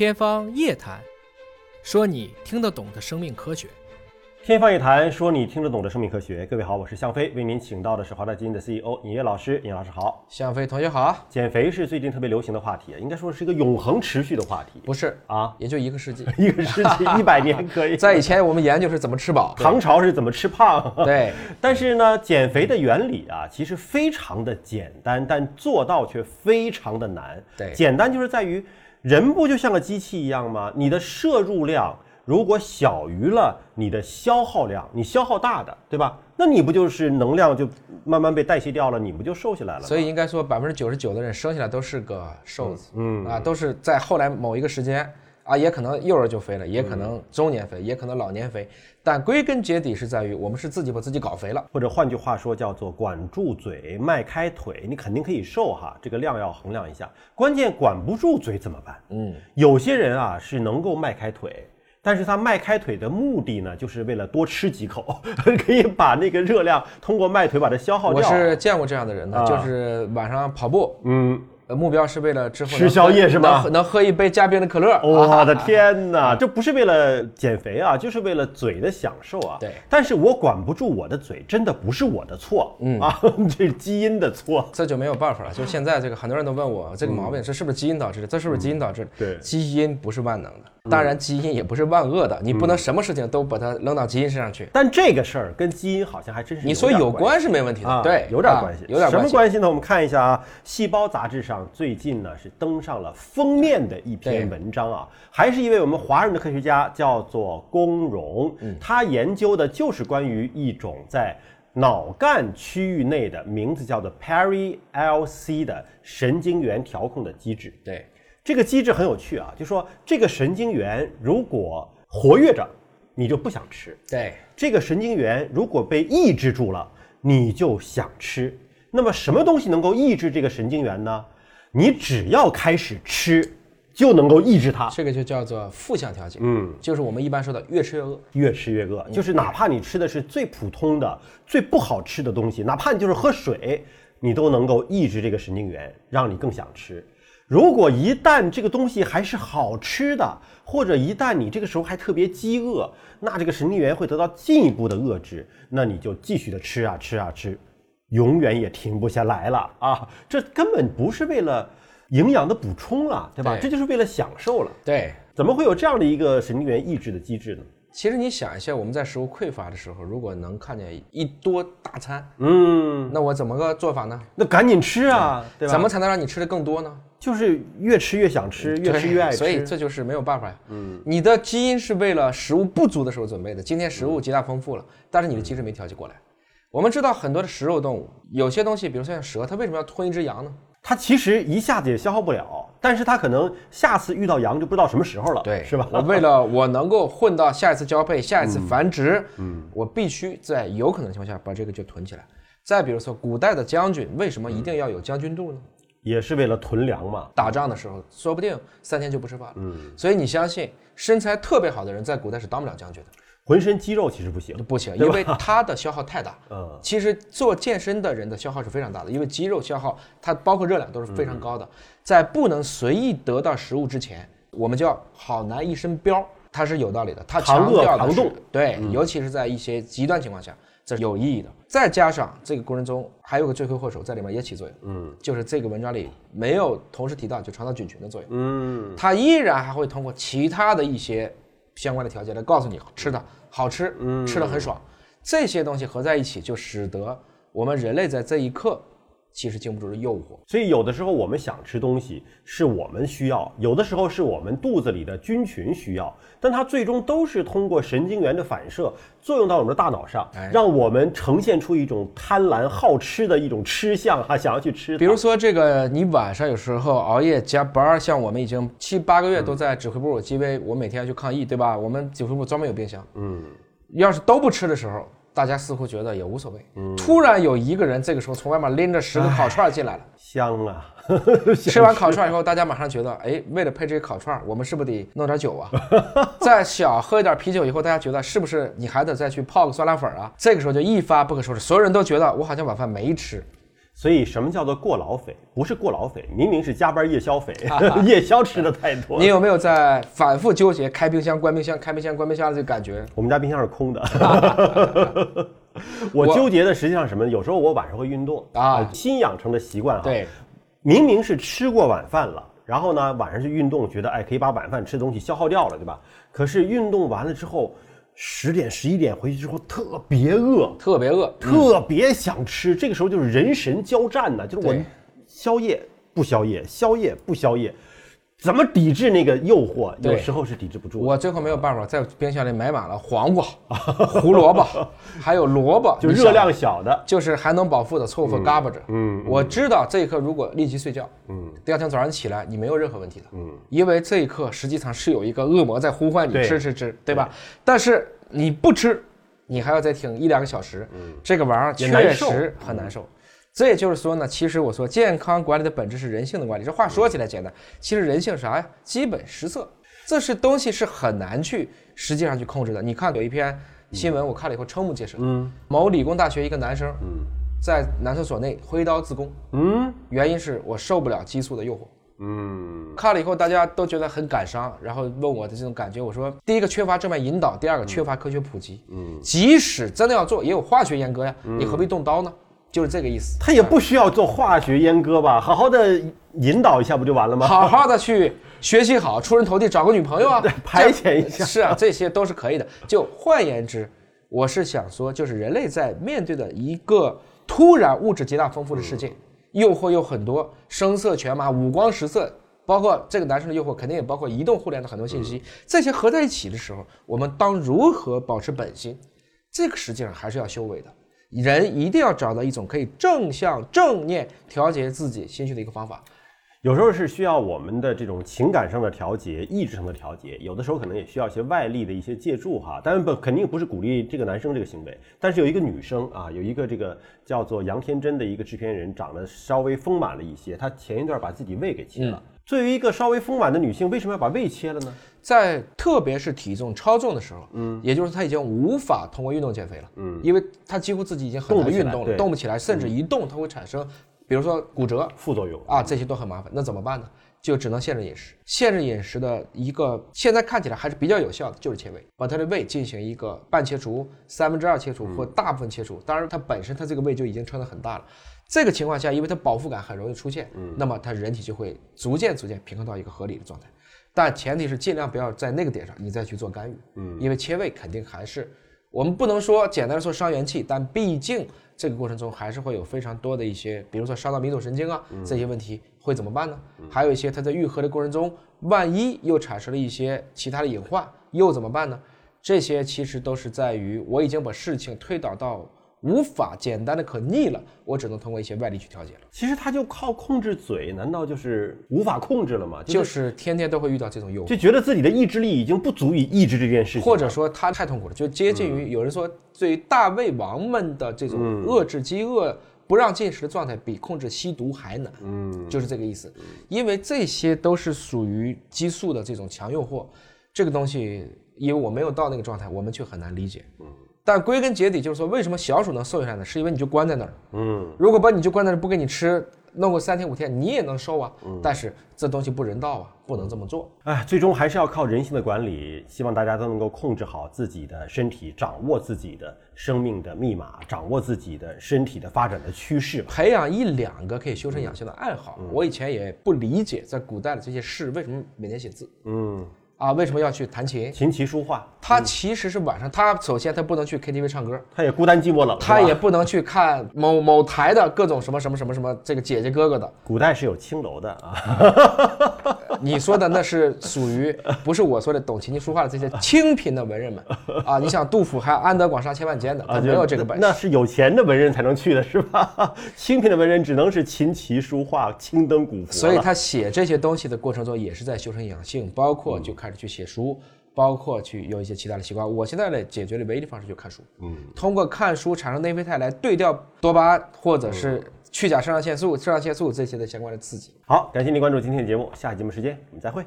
天方夜谭，说你听得懂的生命科学。天方夜谭，说你听得懂的生命科学。各位好，我是向飞，为您请到的是华大基因的 CEO 尹烨老师。尹老师好。向飞同学好。减肥是最近特别流行的话题，应该说是一个永恒持续的话题。不是啊，也就一个世纪，一个世纪 一百年可以。在以前我们研究是怎么吃饱，唐朝是怎么吃胖。对，但是呢，减肥的原理啊，其实非常的简单，但做到却非常的难。对，简单就是在于人不就像个机器一样吗？你的摄入量。如果小于了你的消耗量，你消耗大的，对吧？那你不就是能量就慢慢被代谢掉了，你不就瘦下来了？所以应该说，百分之九十九的人生下来都是个瘦子，嗯啊，都是在后来某一个时间啊，也可能幼儿就肥了，也可能中年肥，也可能老年肥。但归根结底是在于我们是自己把自己搞肥了，或者换句话说叫做管住嘴，迈开腿，你肯定可以瘦哈，这个量要衡量一下。关键管不住嘴怎么办？嗯，有些人啊是能够迈开腿。但是他迈开腿的目的呢，就是为了多吃几口，可以把那个热量通过迈腿把它消耗掉。我是见过这样的人的，就是晚上跑步，嗯。目标是为了之后吃宵夜是吗？能喝一杯加冰的可乐。我的天哪，这不是为了减肥啊，就是为了嘴的享受啊。对，但是我管不住我的嘴，真的不是我的错，嗯啊，这是基因的错，这就没有办法了。就现在这个，很多人都问我这个毛病，这是不是基因导致的？这是不是基因导致的？对，基因不是万能的。当然，基因也不是万恶的，你不能什么事情都把它扔到基因身上去。但这个事儿跟基因好像还真是你说有关是没问题的，对，有点关系，有点什么关系呢？我们看一下啊，《细胞》杂志上最近呢是登上了封面的一篇文章啊，还是一位我们华人的科学家，叫做龚荣，他研究的就是关于一种在脑干区域内的名字叫做 PERI-LC 的神经元调控的机制。对。这个机制很有趣啊，就说这个神经元如果活跃着，你就不想吃；对，这个神经元如果被抑制住了，你就想吃。那么什么东西能够抑制这个神经元呢？你只要开始吃，就能够抑制它。这个就叫做负向调节，嗯，就是我们一般说的越吃越饿，越吃越饿，就是哪怕你吃的是最普通的、最不好吃的东西，哪怕你就是喝水，你都能够抑制这个神经元，让你更想吃。如果一旦这个东西还是好吃的，或者一旦你这个时候还特别饥饿，那这个神经元会得到进一步的遏制，那你就继续的吃啊吃啊吃，永远也停不下来了啊！这根本不是为了营养的补充了，对吧？这就是为了享受了。对，怎么会有这样的一个神经元抑制的机制呢？其实你想一下，我们在食物匮乏的时候，如果能看见一多大餐，嗯，那我怎么个做法呢？那赶紧吃啊，对吧？怎么才能让你吃的更多呢？就是越吃越想吃，越吃越爱吃。所以这就是没有办法呀。嗯，你的基因是为了食物不足的时候准备的，今天食物极大丰富了，但是你的机制没调节过来。我们知道很多的食肉动物，有些东西，比如说像蛇，它为什么要吞一只羊呢？它其实一下子也消耗不了，但是它可能下次遇到羊就不知道什么时候了，对，是吧？我为了 我能够混到下一次交配、下一次繁殖，嗯，我必须在有可能情况下把这个就囤起来。再比如说，古代的将军为什么一定要有将军肚呢？也是为了囤粮嘛。打仗的时候，说不定三天就不吃饭了。嗯，所以你相信身材特别好的人在古代是当不了将军的。浑身肌肉其实不行，不行，因为它的消耗太大。嗯，其实做健身的人的消耗是非常大的，因为肌肉消耗它包括热量都是非常高的。在不能随意得到食物之前，我们叫好男一身膘，它是有道理的。它强调的是对，尤其是在一些极端情况下，这是有意义的。再加上这个过程中还有个罪魁祸首在里面也起作用，嗯，就是这个文章里没有同时提到就肠道菌群的作用，嗯，它依然还会通过其他的一些相关的条件来告诉你吃的。好吃，嗯，吃的很爽，这些东西合在一起，就使得我们人类在这一刻其实经不住诱惑。所以有的时候我们想吃东西，是我们需要；有的时候是我们肚子里的菌群需要。但它最终都是通过神经元的反射作用到我们的大脑上，让我们呈现出一种贪婪好吃的一种吃相哈，想要去吃。比如说这个，你晚上有时候熬夜加班，像我们已经七八个月都在指挥部，因为我每天要去抗疫，对吧？我们指挥部专门有冰箱，嗯，要是都不吃的时候。大家似乎觉得也无所谓。突然有一个人这个时候从外面拎着十个烤串进来了，香啊！吃完烤串以后，大家马上觉得，哎，为了配这个烤串，我们是不是得弄点酒啊？再小喝一点啤酒以后，大家觉得是不是你还得再去泡个酸辣粉啊？这个时候就一发不可收拾，所有人都觉得我好像晚饭没吃。所以什么叫做过劳肥？不是过劳肥，明明是加班夜宵肥，夜宵吃的太多。你有没有在反复纠结开冰箱、关冰箱、开冰箱、关冰箱的这个感觉？我们家冰箱是空的。我纠结的实际上什么？有时候我晚上会运动啊，新养成的习惯哈。对，明明是吃过晚饭了，然后呢晚上去运动，觉得哎可以把晚饭吃的东西消耗掉了，对吧？可是运动完了之后。十点十一点回去之后特别饿，特别饿，特别想吃。这个时候就是人神交战呢，就是我宵夜不宵夜，宵夜不宵夜。怎么抵制那个诱惑？有时候是抵制不住。我最后没有办法，在冰箱里买满了黄瓜、胡萝卜，还有萝卜，就热量小的，就是还能饱腹的，凑合 garbage。嗯，我知道这一刻如果立即睡觉，嗯，第二天早上起来你没有任何问题的，嗯，因为这一刻实际上是有一个恶魔在呼唤你吃吃吃，对吧？但是你不吃，你还要再挺一两个小时，嗯，这个玩意儿确实很难受。这也就是说呢，其实我说健康管理的本质是人性的管理。这话说起来简单，其实人性啥呀？基本实色，这是东西是很难去实际上去控制的。你看有一篇新闻，我看了以后瞠目结舌。嗯，某理工大学一个男生，嗯，在男厕所内挥刀自宫。嗯，原因是我受不了激素的诱惑。嗯，看了以后大家都觉得很感伤，然后问我的这种感觉，我说第一个缺乏正面引导，第二个缺乏科学普及。嗯，即使真的要做，也有化学阉割呀，你何必动刀呢？就是这个意思，他也不需要做化学阉割吧，好好的引导一下不就完了吗？好好的去学习好，出人头地，找个女朋友啊，排遣一下。是啊，这些都是可以的。就换言之，我是想说，就是人类在面对的一个突然物质极大丰富的世界，诱惑又很多，声色犬马，五光十色，包括这个男生的诱惑，肯定也包括移动互联的很多信息，这些合在一起的时候，我们当如何保持本心？这个实际上还是要修为的。人一定要找到一种可以正向正念调节自己心绪的一个方法，有时候是需要我们的这种情感上的调节、意志上的调节，有的时候可能也需要一些外力的一些借助哈。当然不肯定不是鼓励这个男生这个行为，但是有一个女生啊，有一个这个叫做杨天真的一个制片人，长得稍微丰满了一些，她前一段把自己胃给切了。作为一个稍微丰满的女性，为什么要把胃切了呢？在特别是体重超重的时候，嗯，也就是她已经无法通过运动减肥了，嗯，因为她几乎自己已经很难运动了，动不起来，甚至一动它会产生，比如说骨折副作用啊，这些都很麻烦。那怎么办呢？就只能限制饮食。限制饮食的一个现在看起来还是比较有效的，就是切胃，把他的胃进行一个半切除、三分之二切除或大部分切除。当然，它本身它这个胃就已经撑得很大了。这个情况下，因为它饱腹感很容易出现，嗯，那么它人体就会逐渐逐渐平衡到一个合理的状态，但前提是尽量不要在那个点上你再去做干预，嗯，因为切胃肯定还是我们不能说简单的说伤元气，但毕竟这个过程中还是会有非常多的一些，比如说伤到迷走神经啊这些问题会怎么办呢？还有一些它在愈合的过程中，万一又产生了一些其他的隐患，又怎么办呢？这些其实都是在于我已经把事情推导到。无法简单的可逆了，我只能通过一些外力去调节了。其实他就靠控制嘴，难道就是无法控制了吗？就是天天都会遇到这种诱惑，就觉得自己的意志力已经不足以抑制这件事情，或者说他太痛苦了，就接近于有人说，对于大胃王们的这种遏制饥饿、不让进食的状态，比控制吸毒还难。嗯，就是这个意思。因为这些都是属于激素的这种强诱惑，这个东西，因为我没有到那个状态，我们却很难理解。嗯。但归根结底就是说，为什么小鼠能瘦下来呢？是因为你就关在那儿。嗯，如果把你就关在那儿不给你吃，弄个三天五天，你也能瘦啊。嗯，但是这东西不人道啊，不能这么做。哎，最终还是要靠人性的管理。希望大家都能够控制好自己的身体，掌握自己的生命的密码，掌握自己的身体的发展的趋势，培养一两个可以修身养性的爱好。我以前也不理解，在古代的这些士为什么每天写字。嗯。啊，为什么要去弹琴？琴棋书画，他其实是晚上，他首先他不能去 KTV 唱歌，他也孤单寂寞冷，他也不能去看某某台的各种什么什么什么什么这个姐姐哥哥的。古代是有青楼的啊，你说的那是属于不是我说的懂琴棋书画的这些清贫的文人们 啊。你想杜甫还安得广厦千万间的，他没有这个本事。那是有钱的文人才能去的是吧？清贫的文人只能是琴棋书画、青灯古佛。所以他写这些东西的过程中，也是在修身养性，包括就开。去写书，包括去有一些其他的习惯。我现在的解决的唯一的方式就是看书。嗯，通过看书产生内啡肽来对调多巴胺，或者是去甲肾上腺素、肾上腺素这些的相关的刺激。好，感谢您关注今天的节目，下期节目时间我们再会。